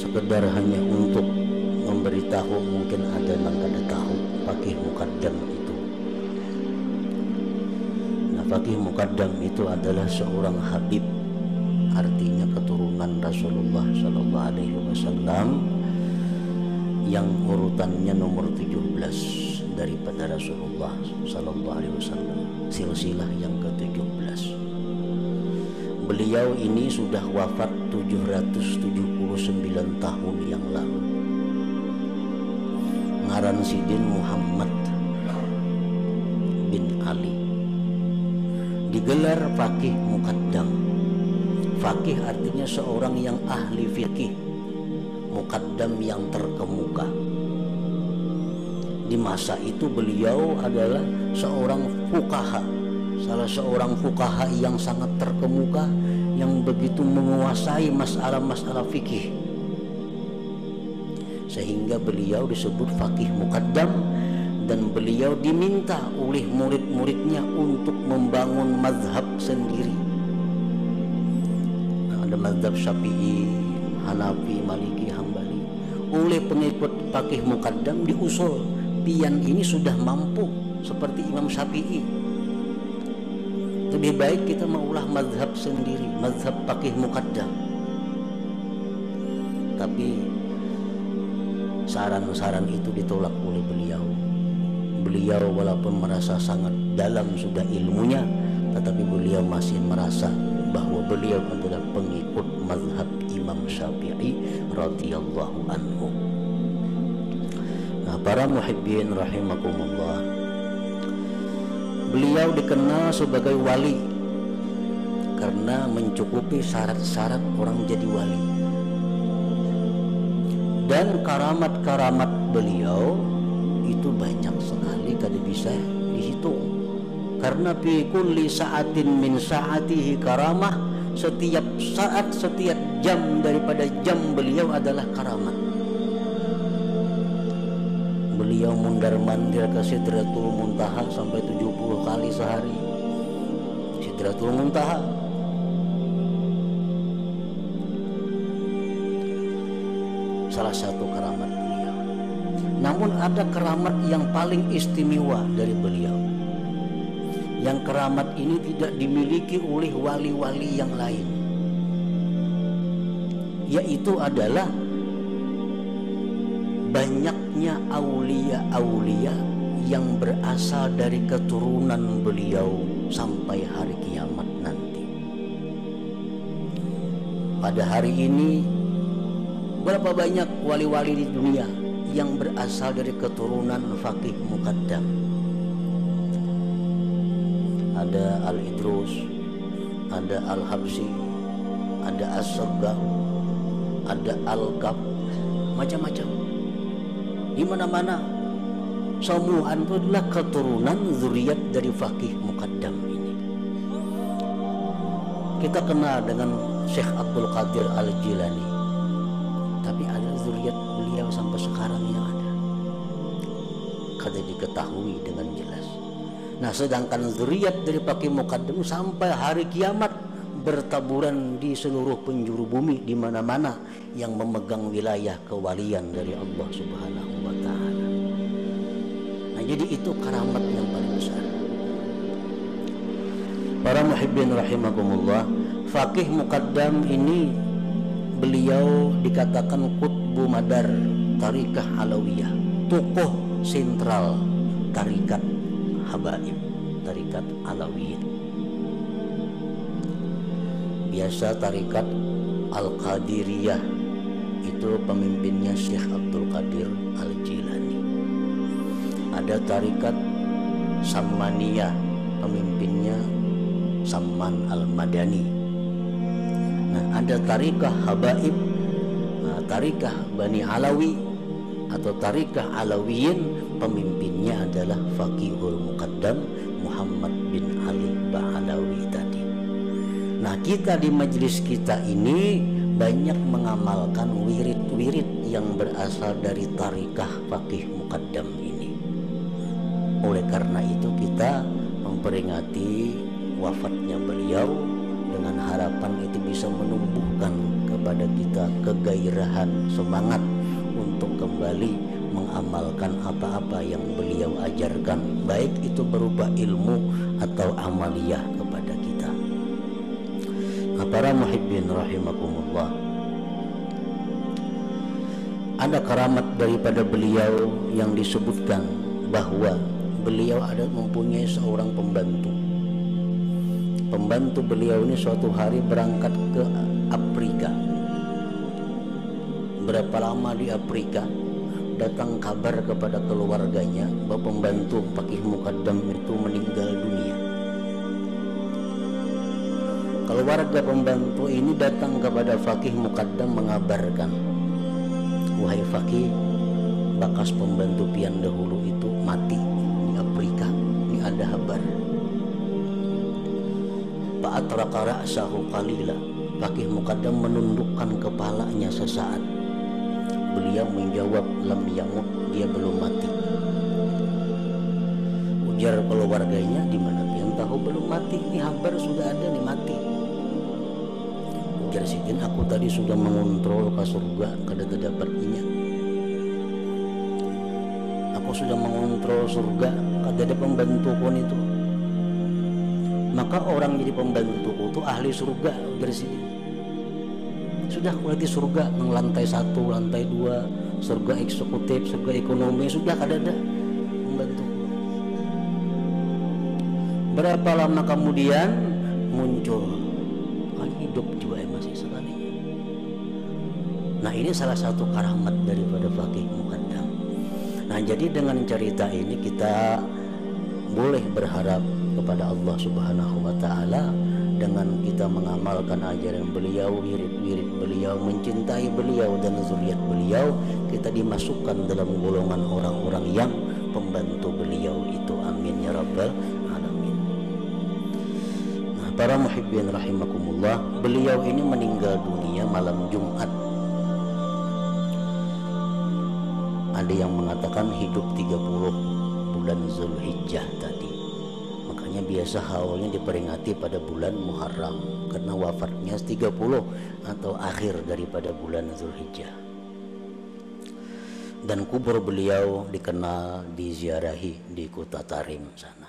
sekedar hanya untuk memberitahu mungkin ada yang kada tahu fakih mukaddam itu. Nah fakih mukaddam itu adalah seorang habib artinya keturunan Rasulullah Shallallahu Alaihi Wasallam yang urutannya nomor 17 daripada Rasulullah Sallallahu Alaihi Wasallam. Silsilah yang ke-17 beliau ini sudah wafat 779 tahun yang lalu. Ngaran Sidin Muhammad bin Ali. Digelar fakih mukaddam fakih artinya seorang yang ahli fikih mukaddam yang terkemuka. Di masa itu beliau adalah seorang fukaha salah seorang fukaha yang sangat terkemuka yang begitu menguasai masalah-masalah fikih. Sehingga beliau disebut fakih mukaddam dan beliau diminta oleh murid-muridnya untuk membangun mazhab sendiri. Ada mazhab syafi'i Hanafi, Maliki, Hambali. Oleh pengikut fakih mukaddam diusul pian ini sudah mampu seperti Imam Syafi'i lebih baik kita maulah mazhab sendiri mazhab fakih mukaddam tapi saran-saran itu ditolak oleh beliau beliau walaupun merasa sangat dalam sudah ilmunya tetapi beliau masih merasa bahwa beliau adalah pengikut mazhab Imam Syafi'i radhiyallahu anhu. Nah, para muhibbin rahimakumullah. Beliau dikenal sebagai wali karena mencukupi syarat-syarat orang jadi wali. Dan karamat-karamat beliau itu banyak sekali kada bisa dihitung karena fi kulli sa'atin min sa'atihi karamah setiap saat setiap jam daripada jam beliau adalah karamat beliau mundar mandir ke Sidratul Muntaha sampai 70 kali sehari. Sidratul Muntaha. Salah satu keramat beliau. Namun ada keramat yang paling istimewa dari beliau. Yang keramat ini tidak dimiliki oleh wali-wali yang lain. Yaitu adalah banyaknya aulia-aulia yang berasal dari keturunan beliau sampai hari kiamat nanti pada hari ini berapa banyak wali-wali di dunia yang berasal dari keturunan fakih mukaddam ada Al-Idrus, ada Al-Habsi, ada As-Sagga, ada Al-Kaf, macam-macam. Di mana-mana semua itu adalah keturunan zuriat dari fakih mukaddam ini. Kita kenal dengan Syekh Abdul Qadir Al-Jilani. Tapi ada zuriat beliau sampai sekarang yang ada. Kada diketahui dengan jelas. Nah sedangkan zuriat dari Pakih Mukaddam sampai hari kiamat bertaburan di seluruh penjuru bumi di mana-mana yang memegang wilayah kewalian dari Allah Subhanahu. Nah, jadi itu karamat yang paling besar. Para muhibbin rahimakumullah, Fakih Mukaddam ini beliau dikatakan kutbu madar tarikah alawiyah, tokoh sentral tarikat habaib tarikat alawiyin biasa tarikat al-qadiriyah itu pemimpinnya Syekh Abdul Qadir al-Jilani ada tarikat Sammaniyah pemimpinnya Samman al-Madani nah ada tarikah habaib nah, tarikah Bani Alawi atau tarikah Alawiyin pemimpinnya adalah Fakihul Muqaddam Muhammad bin Ali Ba'alawi tadi. Nah kita di majelis kita ini banyak mengamalkan wirid-wirid yang berasal dari tarikah Fakih Muqaddam ini. Oleh karena itu kita memperingati wafatnya beliau dengan harapan itu bisa menumbuhkan kepada kita kegairahan semangat untuk kembali mengamalkan apa-apa yang beliau ajarkan. Baik itu berupa ilmu atau amaliyah kepada kita. Para muhibbin rahimakumullah. Ada keramat daripada beliau yang disebutkan bahwa beliau ada mempunyai seorang pembantu. Pembantu beliau ini suatu hari berangkat ke Afrika. Berapa lama di Afrika? Datang kabar kepada keluarganya bahwa pembantu Pakih Mukaddam itu meninggal dunia. Keluarga pembantu ini datang kepada Fakih Mukaddam mengabarkan wahai Fakih bakas pembantu pian dahulu itu mati Afrika ini ada kabar Pak Atraka ra'sahu qalila Fakih Mukaddam menundukkan kepalanya sesaat Beliau menjawab lam yamut dia belum mati. Ujar keluarganya di mana yang tahu belum mati ini habar sudah ada nih mati. Ujar Sidin aku tadi sudah mengontrol ke surga kada terdapat minyak. Aku sudah mengontrol surga ada pembantu pun itu. Maka orang jadi pembantuku itu ahli surga ujar Sidin sudah lagi surga nang lantai satu lantai dua surga eksekutif surga ekonomi sudah kada ada membantu berapa lama kemudian muncul? Kan hidup juga masih sekali. Nah ini salah satu karamat daripada fakih mukaddam nah jadi dengan cerita ini kita boleh berharap kepada Allah subhanahu wa ta'ala dengan kita mengamalkan ajaran beliau, wirid-wirid beliau, mencintai beliau dan zuriat beliau, kita dimasukkan dalam golongan orang-orang yang pembantu beliau itu. Amin ya rabbal alamin. Nah, para muhibbin rahimakumullah, beliau ini meninggal dunia malam Jumat. Ada yang mengatakan hidup 30 bulan Zulhijjah tadi. Makanya biasa haulnya diperingati pada bulan Muharram karena wafatnya 30 atau akhir daripada bulan Zulhijjah. Dan kubur beliau dikenal diziarahi di kota Tarim sana